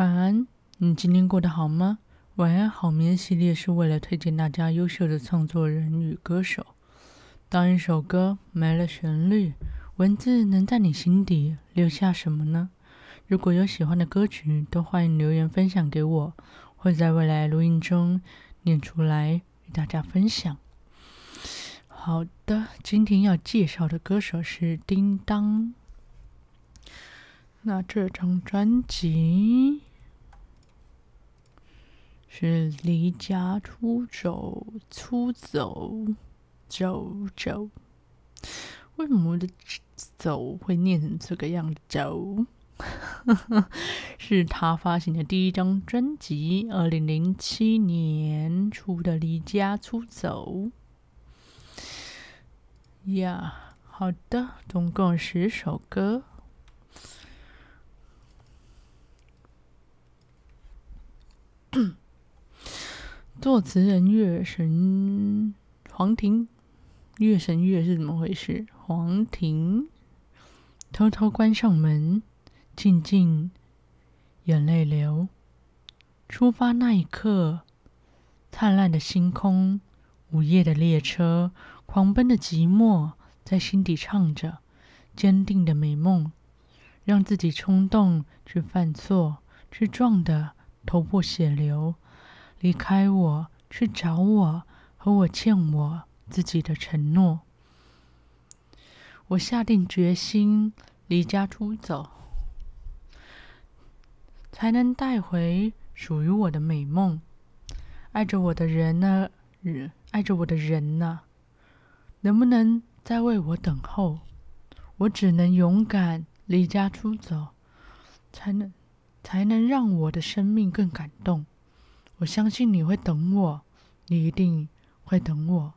晚安，你今天过得好吗？晚安好眠系列是为了推荐大家优秀的创作人与歌手。当一首歌没了旋律，文字能在你心底留下什么呢？如果有喜欢的歌曲，都欢迎留言分享给我，会在未来录音中念出来与大家分享。好的，今天要介绍的歌手是叮当。那这张专辑是离家出走，出走，走走。为什么我的走会念成这个样子？走，是他发行的第一张专辑，二零零七年出的《离家出走》。呀，好的，总共十首歌。作词人月神黄庭，月神月是怎么回事？黄庭偷偷关上门，静静眼泪流。出发那一刻，灿烂的星空，午夜的列车，狂奔的寂寞，在心底唱着坚定的美梦，让自己冲动去犯错，去撞的头破血流。离开我，去找我，和我欠我自己的承诺。我下定决心离家出走，才能带回属于我的美梦。爱着我的人呢？爱着我的人呢？能不能再为我等候？我只能勇敢离家出走，才能才能让我的生命更感动。我相信你会等我，你一定会等我。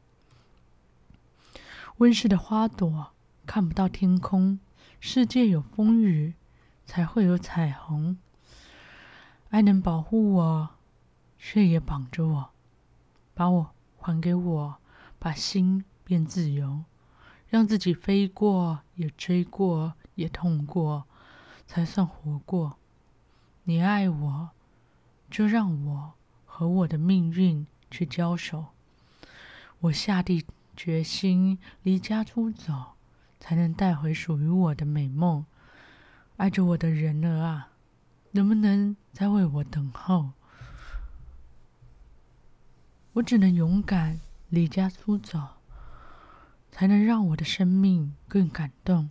温室的花朵看不到天空，世界有风雨才会有彩虹。爱能保护我，却也绑着我，把我还给我，把心变自由，让自己飞过，也追过，也痛过，才算活过。你爱我，就让我。和我的命运去交手，我下定决心离家出走，才能带回属于我的美梦。爱着我的人儿啊，能不能再为我等候？我只能勇敢离家出走，才能让我的生命更感动。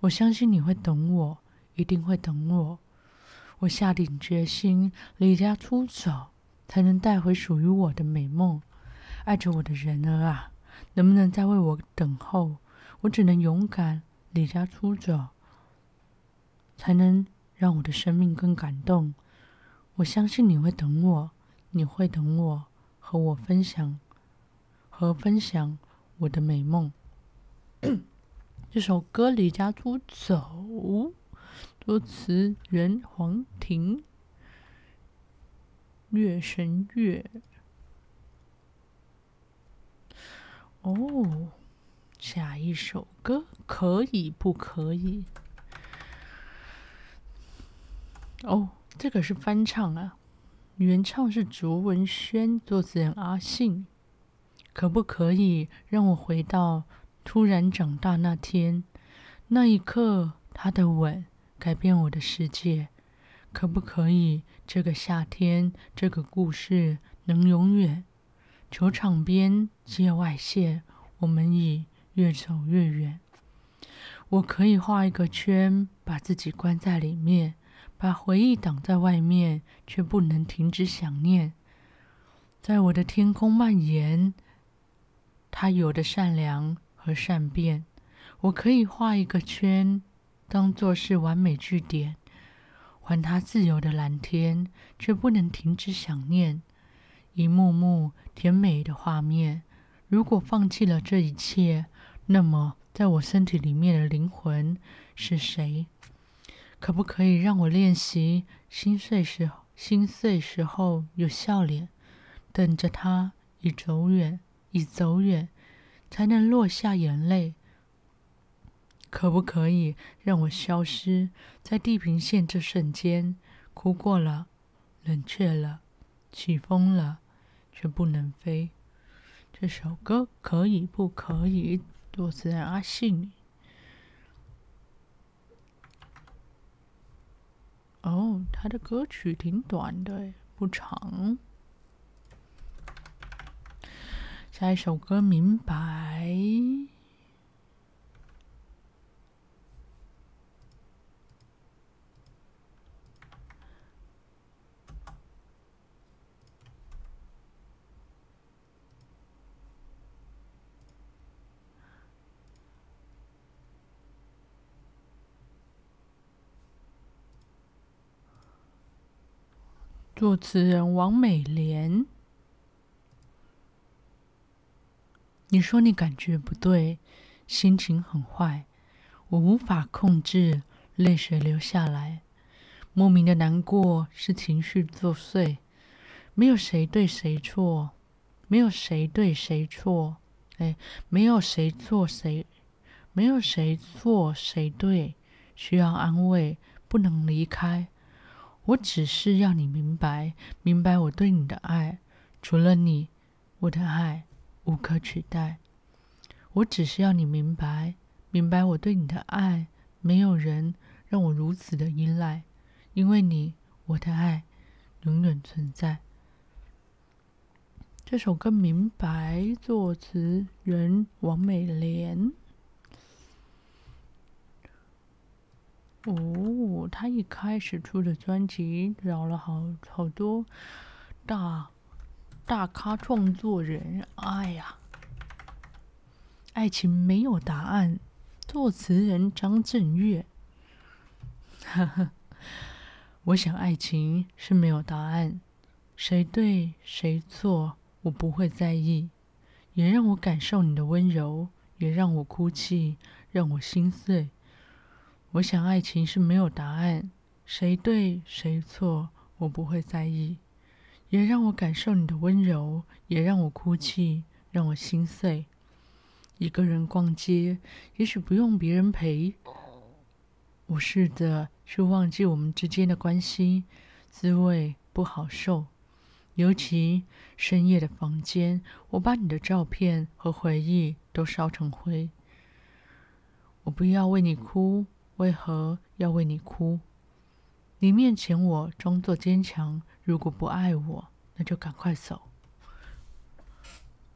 我相信你会等我，一定会等我。我下定决心离家出走。才能带回属于我的美梦，爱着我的人儿啊，能不能再为我等候？我只能勇敢离家出走，才能让我的生命更感动。我相信你会等我，你会等我，和我分享，和分享我的美梦。这首歌《离家出走》，作词人黄婷。月神月，哦，下一首歌可以不可以？哦，这个是翻唱啊，原唱是卓文萱，作词人阿信。可不可以让我回到突然长大那天？那一刻，他的吻改变我的世界。可不可以？这个夏天，这个故事能永远。球场边，界外线，我们已越走越远。我可以画一个圈，把自己关在里面，把回忆挡在外面，却不能停止想念。在我的天空蔓延，它有的善良和善变。我可以画一个圈，当做是完美句点。还他自由的蓝天，却不能停止想念一幕幕甜美的画面。如果放弃了这一切，那么在我身体里面的灵魂是谁？可不可以让我练习心碎时，心碎时候有笑脸，等着他已走远，已走远，才能落下眼泪。可不可以让我消失在地平线这瞬间，哭过了，冷却了，起风了，却不能飞。这首歌可以不可以？作词人阿信。哦，他的歌曲挺短的，不长。下一首歌《明白》。作词人王美莲，你说你感觉不对，心情很坏，我无法控制，泪水流下来，莫名的难过是情绪作祟，没有谁对谁错，没有谁对谁错，哎，没有谁错谁，没有谁错谁对，需要安慰，不能离开。我只是要你明白，明白我对你的爱，除了你，我的爱无可取代。我只是要你明白，明白我对你的爱，没有人让我如此的依赖，因为你，我的爱永远存在。这首歌《明白》，作词人王美莲。哦，他一开始出的专辑找了好好多大大咖创作人。哎呀，爱情没有答案，作词人张震岳。呵呵，我想爱情是没有答案，谁对谁错我不会在意，也让我感受你的温柔，也让我哭泣，让我心碎。我想，爱情是没有答案，谁对谁错，我不会在意，也让我感受你的温柔，也让我哭泣，让我心碎。一个人逛街，也许不用别人陪。我试着去忘记我们之间的关系，滋味不好受。尤其深夜的房间，我把你的照片和回忆都烧成灰。我不要为你哭。为何要为你哭？你面前我装作坚强，如果不爱我，那就赶快走。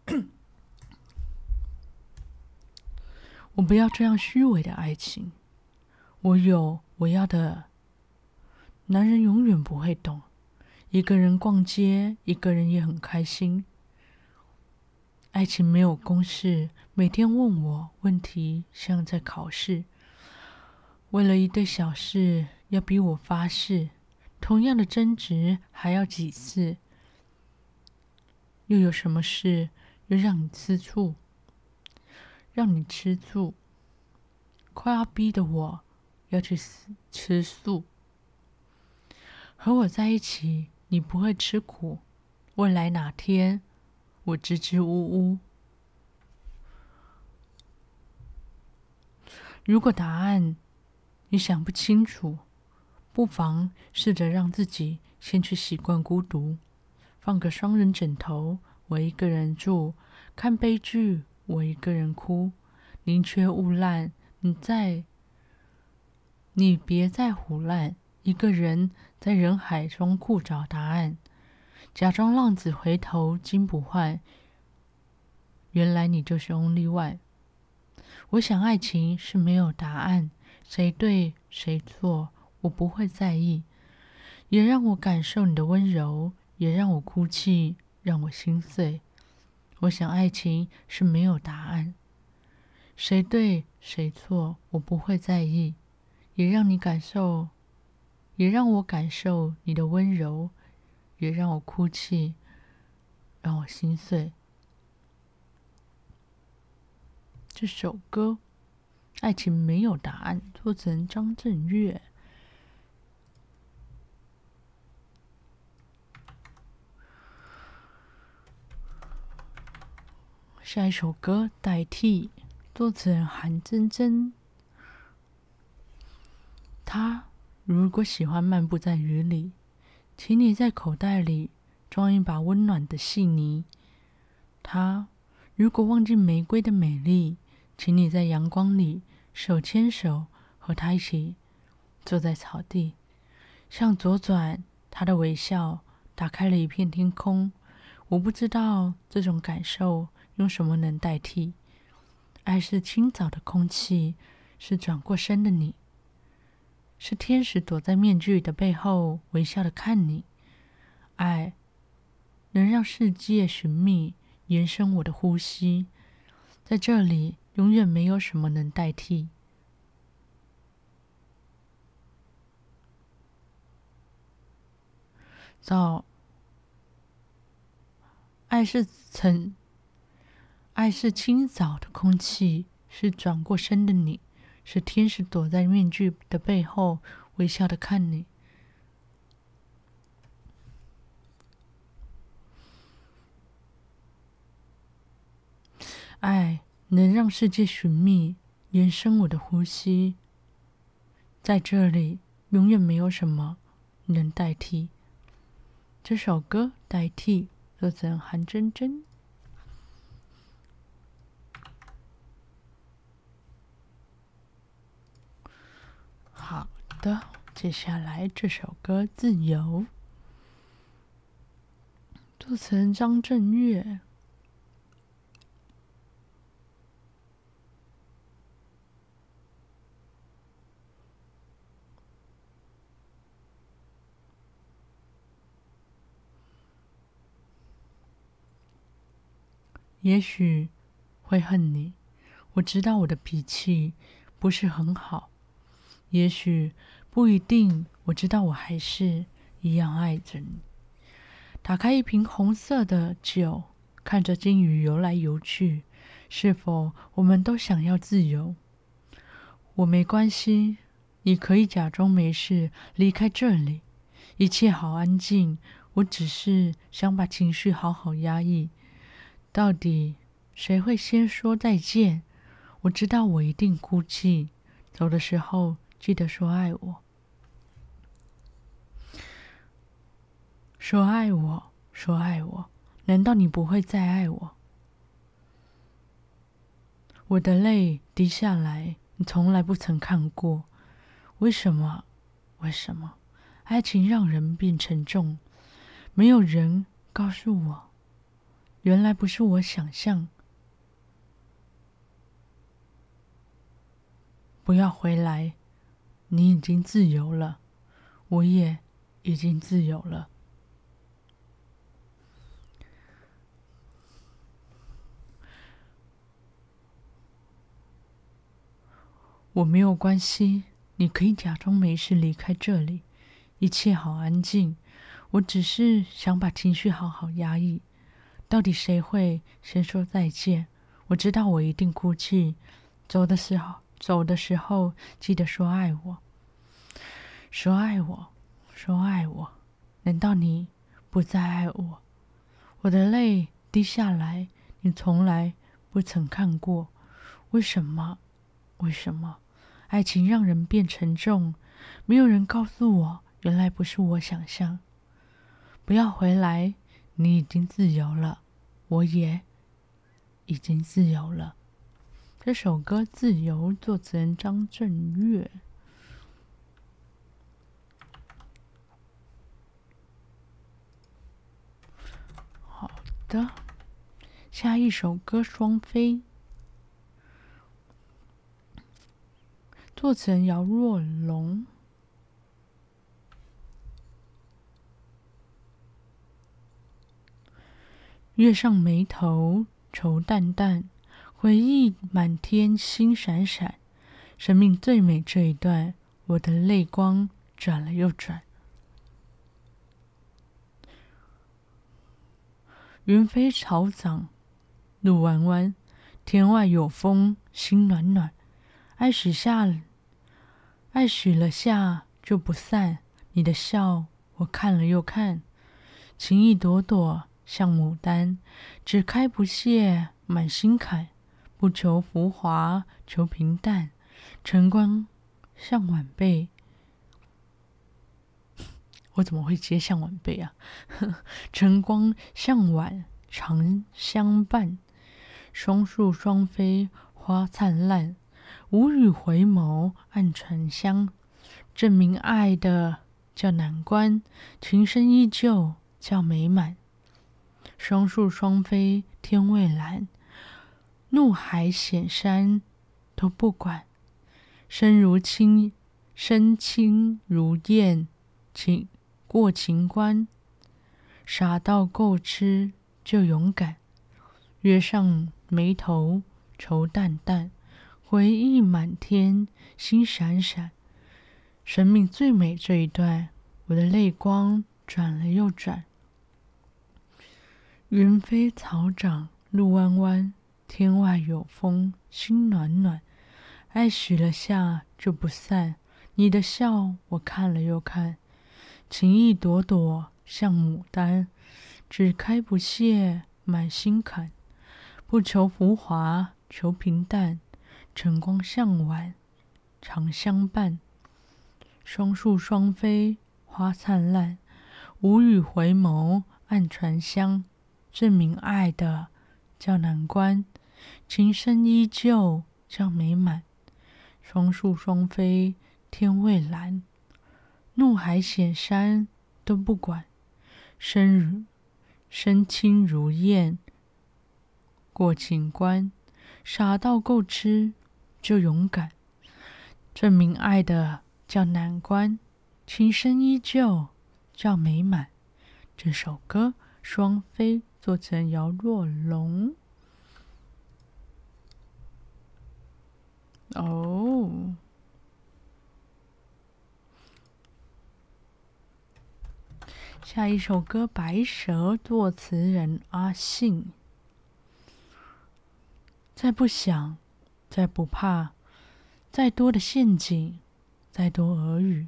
我不要这样虚伪的爱情。我有我要的，男人永远不会懂。一个人逛街，一个人也很开心。爱情没有公式，每天问我问题，像在考试。为了一堆小事要逼我发誓，同样的争执还要几次？又有什么事又让你吃醋？让你吃醋？快要逼得我要去吃素。和我在一起，你不会吃苦。未来哪天，我支支吾吾。如果答案，你想不清楚，不妨试着让自己先去习惯孤独，放个双人枕头，我一个人住，看悲剧，我一个人哭，宁缺毋滥，你在，你别再唬烂，一个人在人海中酷找答案，假装浪子回头金不换，原来你就是 only one。我想爱情是没有答案。谁对谁错，我不会在意，也让我感受你的温柔，也让我哭泣，让我心碎。我想爱情是没有答案，谁对谁错，我不会在意，也让你感受，也让我感受你的温柔，也让我哭泣，让我心碎。这首歌。爱情没有答案，作词人张震岳。下一首歌《代替》，作词人韩真真。他如果喜欢漫步在雨里，请你在口袋里装一把温暖的细泥。他如果忘记玫瑰的美丽，请你在阳光里手牵手和他一起坐在草地，向左转。他的微笑打开了一片天空。我不知道这种感受用什么能代替。爱是清早的空气，是转过身的你，是天使躲在面具的背后微笑的看你。爱能让世界寻觅，延伸我的呼吸，在这里永远没有什么能代替。早，爱是曾，爱是清早的空气，是转过身的你，是天使躲在面具的背后微笑的看你。爱能让世界寻觅，延伸我的呼吸，在这里永远没有什么能代替。这首歌代替，作者韩真真。好的，接下来这首歌《自由》，作词人张震岳。也许会恨你，我知道我的脾气不是很好。也许不一定，我知道我还是一样爱着你。打开一瓶红色的酒，看着金鱼游来游去，是否我们都想要自由？我没关系，你可以假装没事离开这里，一切好安静。我只是想把情绪好好压抑。到底谁会先说再见？我知道我一定哭泣。走的时候记得说爱我，说爱我，说爱我。难道你不会再爱我？我的泪滴下来，你从来不曾看过。为什么？为什么？爱情让人变沉重。没有人告诉我。原来不是我想象。不要回来，你已经自由了，我也已经自由了。我没有关系，你可以假装没事离开这里，一切好安静。我只是想把情绪好好压抑。到底谁会先说再见？我知道我一定哭泣。走的时候，走的时候记得说爱我，说爱我，说爱我。难道你不再爱我？我的泪滴下来，你从来不曾看过。为什么？为什么？爱情让人变沉重。没有人告诉我，原来不是我想象。不要回来。你已经自由了，我也已经自由了。这首歌《自由》作词人张震岳。好的，下一首歌《双飞》，作词人姚若龙。月上眉头，愁淡淡，回忆满天星闪闪。生命最美这一段，我的泪光转了又转。云飞草长，路弯弯，天外有风，心暖暖。爱许下，爱许了下就不散。你的笑，我看了又看，情意朵朵。像牡丹，只开不谢，满心坎，不求浮华，求平淡。晨光像晚辈，我怎么会接向晚辈啊？晨光向晚常相伴，双宿双飞花灿烂，无语回眸暗传香，证明爱的叫难关，情深依旧叫美满。双宿双飞天未蓝，怒海险山都不管，身如轻，身轻如燕，情过情关，傻到够痴就勇敢，月上眉头愁淡淡，回忆满天星闪闪，生命最美这一段，我的泪光转了又转。云飞草长路弯弯，天外有风心暖暖，爱许了下就不散，你的笑我看了又看。情意朵朵像牡丹，只开不谢满心坎。不求浮华，求平淡。晨光向晚，长相伴。双宿双飞花灿烂，无语回眸暗传香。证明爱的叫难关，情深依旧叫美满。双宿双飞天未蓝。怒海险山都不管，身如身轻如燕，过情关，傻到够痴就勇敢，证明爱的叫难关，情深依旧叫美满。这首歌《双飞》做成姚若龙。哦。下一首歌《白蛇》，作词人阿信。再不想，再不怕，再多的陷阱，再多耳语，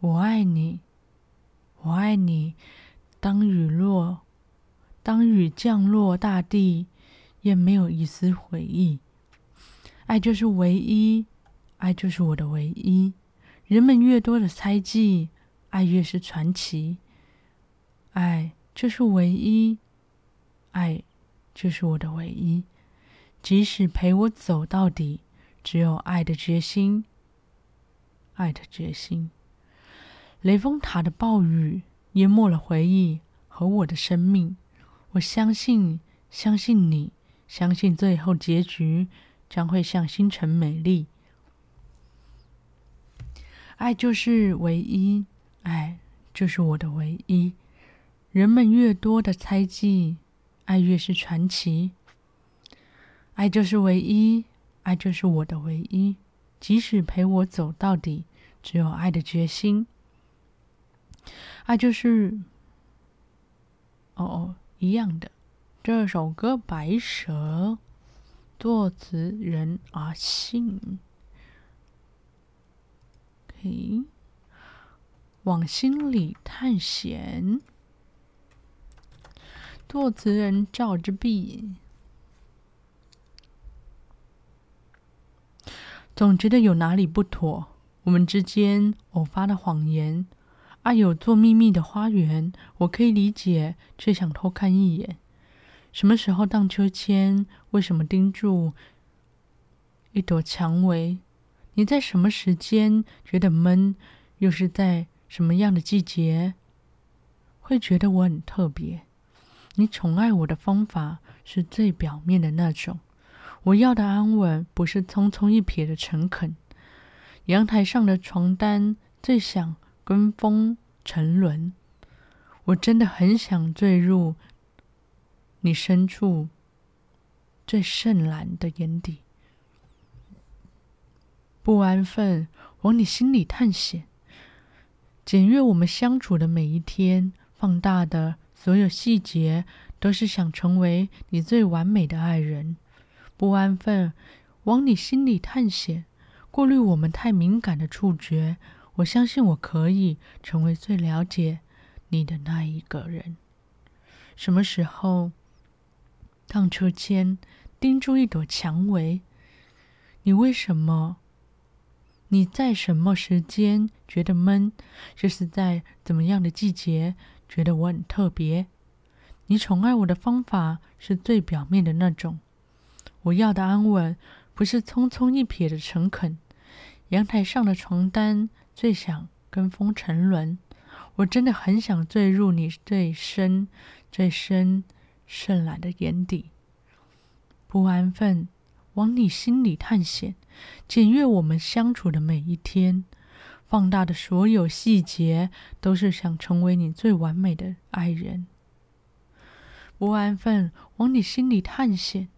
我爱你，我爱你。当雨落，当雨降落大地，也没有一丝悔意。爱就是唯一，爱就是我的唯一。人们越多的猜忌，爱越是传奇。爱就是唯一，爱就是我的唯一。即使陪我走到底，只有爱的决心，爱的决心。雷峰塔的暴雨淹没了回忆和我的生命。我相信，相信你，相信最后结局将会像星辰美丽。爱就是唯一，爱就是我的唯一。人们越多的猜忌，爱越是传奇。爱就是唯一，爱就是我的唯一。即使陪我走到底，只有爱的决心。爱就是……哦哦，一样的。这首歌《白蛇》，作词人阿信。可以往心里探险。作词人赵之璧，总觉得有哪里不妥。我们之间偶发的谎言，爱有座秘密的花园，我可以理解，却想偷看一眼。什么时候荡秋千？为什么盯住一朵蔷薇？你在什么时间觉得闷？又是在什么样的季节会觉得我很特别？你宠爱我的方法是最表面的那种，我要的安稳不是匆匆一瞥的诚恳。阳台上的床单最想跟风沉沦，我真的很想坠入你深处最深蓝的眼底，不安分往你心里探险，检阅我们相处的每一天，放大的。所有细节都是想成为你最完美的爱人，不安分，往你心里探险，过滤我们太敏感的触觉。我相信我可以成为最了解你的那一个人。什么时候荡秋千，盯住一朵蔷薇？你为什么你在什么时间觉得闷？就是在怎么样的季节觉得我很特别？你宠爱我的方法是最表面的那种。我要的安稳，不是匆匆一瞥的诚恳。阳台上的床单最想跟风沉沦。我真的很想坠入你最深、最深、深蓝的眼底，不安分，往你心里探险。检阅我们相处的每一天，放大的所有细节，都是想成为你最完美的爱人。不安分，往你心里探险，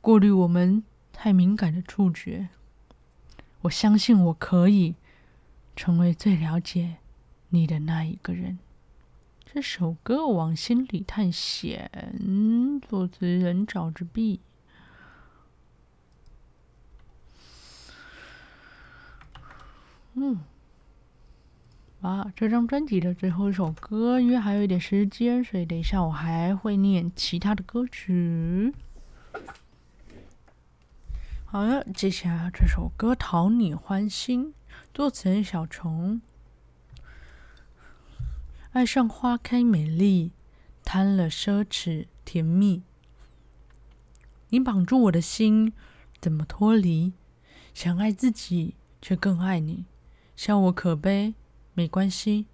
过滤我们太敏感的触觉。我相信我可以成为最了解你的那一个人。这首歌《往心里探险》，作词人赵之璧。嗯，啊，这张专辑的最后一首歌，因为还有一点时间，所以等一下我还会念其他的歌曲。好了，接下来这首歌《讨你欢心》，作词人小虫。爱上花开美丽，贪了奢侈甜蜜。你绑住我的心，怎么脱离？想爱自己，却更爱你。笑我可悲，没关系。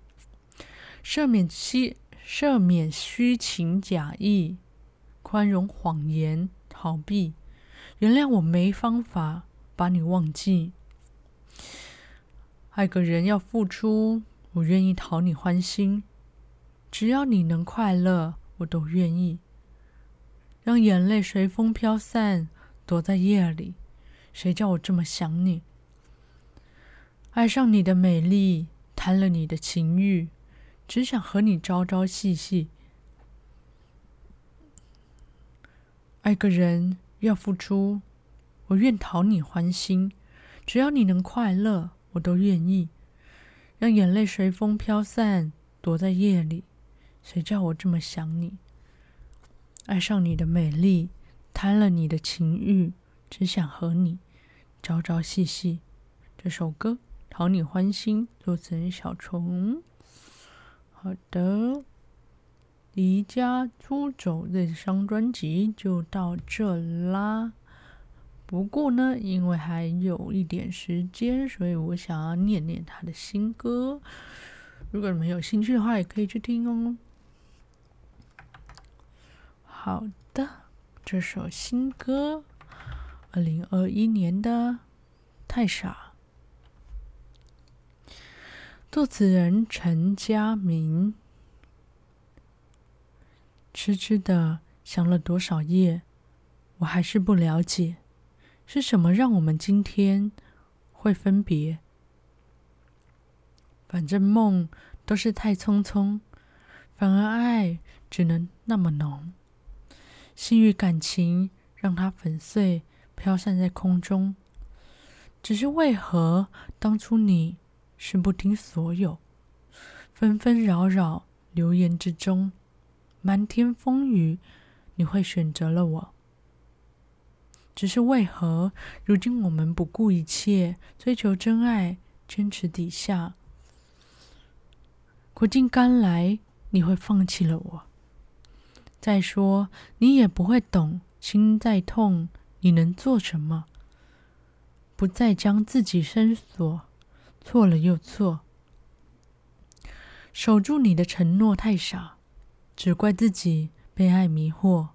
赦免虚赦免虚情假意，宽容谎言逃避，原谅我没方法把你忘记。爱个人要付出，我愿意讨你欢心，只要你能快乐，我都愿意。让眼泪随风飘散，躲在夜里，谁叫我这么想你？爱上你的美丽，贪了你的情欲，只想和你朝朝夕夕。爱个人要付出，我愿讨你欢心，只要你能快乐，我都愿意。让眼泪随风飘散，躲在夜里，谁叫我这么想你？爱上你的美丽，贪了你的情欲，只想和你朝朝夕夕。这首歌。讨你欢心，作词人小虫。好的，离家出走这张专辑就到这啦。不过呢，因为还有一点时间，所以我想要念念他的新歌。如果你们有兴趣的话，也可以去听哦。好的，这首新歌，二零二一年的《太傻》。作词人陈佳明，痴痴的想了多少夜，我还是不了解，是什么让我们今天会分别？反正梦都是太匆匆，反而爱只能那么浓。心与感情让它粉碎，飘散在空中。只是为何当初你？是不听所有，纷纷扰扰流言之中，漫天风雨，你会选择了我。只是为何如今我们不顾一切追求真爱，坚持底下，苦尽甘来，你会放弃了我。再说你也不会懂，心再痛，你能做什么？不再将自己深锁。错了又错，守住你的承诺太傻，只怪自己被爱迷惑。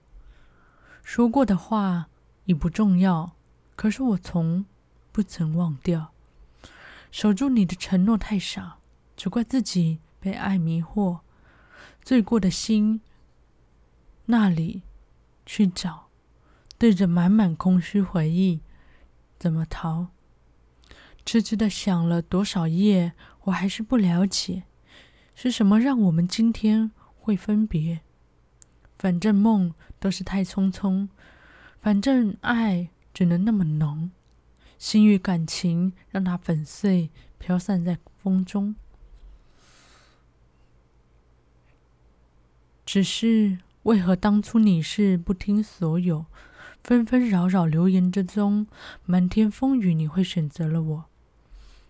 说过的话你不重要，可是我从不曾忘掉。守住你的承诺太傻，只怪自己被爱迷惑。醉过的心，那里去找？对着满满空虚回忆，怎么逃？痴痴的想了多少夜，我还是不了解，是什么让我们今天会分别？反正梦都是太匆匆，反正爱只能那么浓，心与感情让它粉碎，飘散在风中。只是为何当初你是不听所有，纷纷扰扰流言之中，满天风雨，你会选择了我？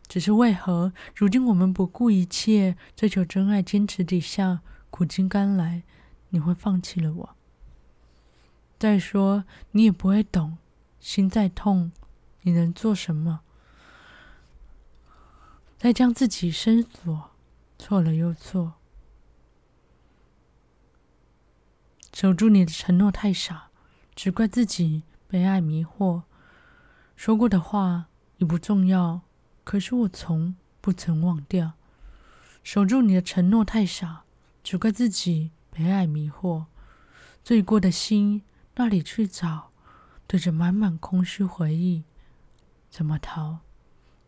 只是为何如今我们不顾一切追求真爱，坚持底下苦尽甘来，你会放弃了我？再说，你也不会懂，心再痛，你能做什么？再将自己深锁，错了又错。守住你的承诺太傻，只怪自己被爱迷惑。说过的话已不重要，可是我从不曾忘掉。守住你的承诺太傻，只怪自己被爱迷惑。醉过的心那里去找？对着满满空虚回忆，怎么逃？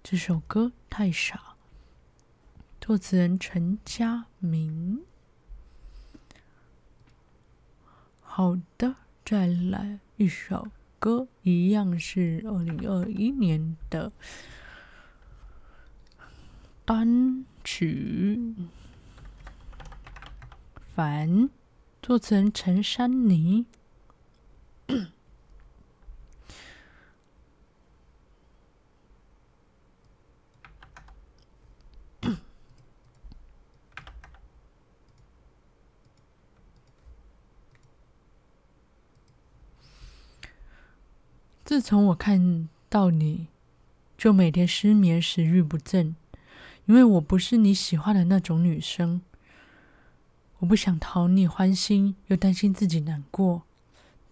这首歌太傻。作词人陈佳明。好的，再来一首歌，一样是二零二一年的单曲。烦，作词人陈珊妮。自从我看到你，就每天失眠，食欲不振，因为我不是你喜欢的那种女生。我不想讨你欢心，又担心自己难过，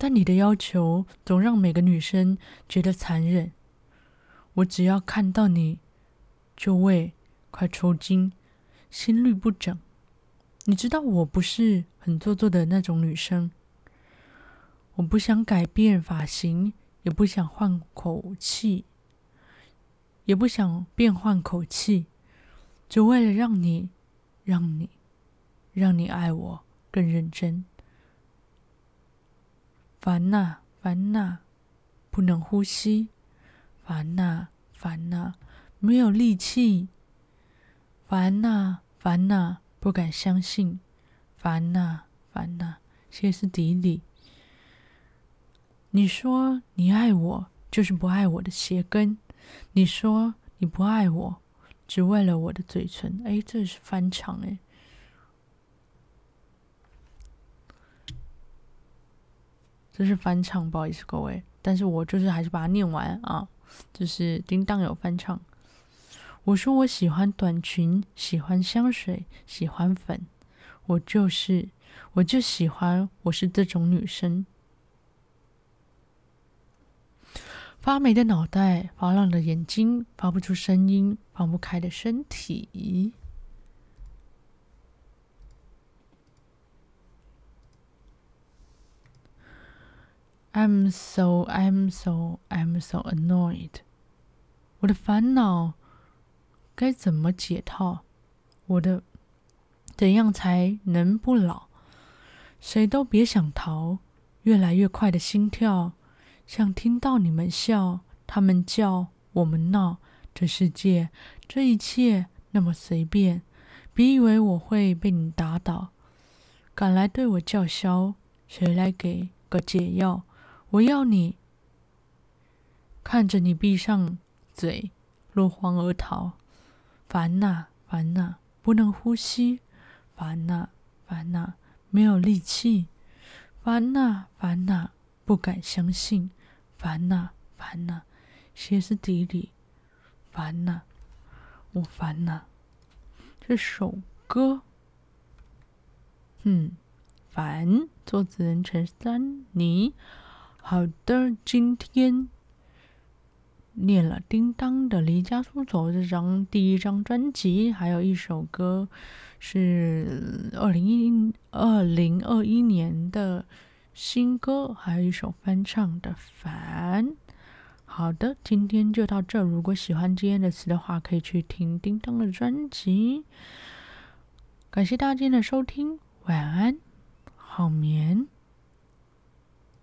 但你的要求总让每个女生觉得残忍。我只要看到你，就胃快抽筋，心律不整。你知道我不是很做作的那种女生，我不想改变发型。也不想换口气，也不想变换口气，只为了让你、让你、让你爱我更认真。烦呐，烦呐，不能呼吸，烦呐，烦呐，没有力气，烦呐，烦呐，不敢相信，烦呐，烦呐，歇斯底里。你说你爱我，就是不爱我的鞋跟。你说你不爱我，只为了我的嘴唇。哎，这是翻唱哎，这是翻唱，不好意思各位，但是我就是还是把它念完啊。就是叮当有翻唱。我说我喜欢短裙，喜欢香水，喜欢粉，我就是，我就喜欢，我是这种女生。发霉的脑袋，发亮的眼睛，发不出声音，放不开的身体。I'm so, I'm so, I'm so annoyed。我的烦恼该怎么解套？我的怎样才能不老？谁都别想逃，越来越快的心跳。想听到你们笑，他们叫，我们闹。这世界，这一切那么随便，别以为我会被你打倒。敢来对我叫嚣，谁来给个解药？我要你看着你闭上嘴，落荒而逃。烦呐，烦呐，不能呼吸。烦呐，烦呐，没有力气。烦呐，烦呐，不敢相信。烦呐，烦呐，歇斯底里，烦呐，我烦呐。这首歌，嗯，烦。作词人陈珊妮。好的，今天念了叮当的《离家出走》这张第一张专辑，还有一首歌是二零一二零二一年的。新歌，还有一首翻唱的《烦》。好的，今天就到这。如果喜欢今天的词的话，可以去听叮当的专辑。感谢大家今天的收听，晚安，好眠。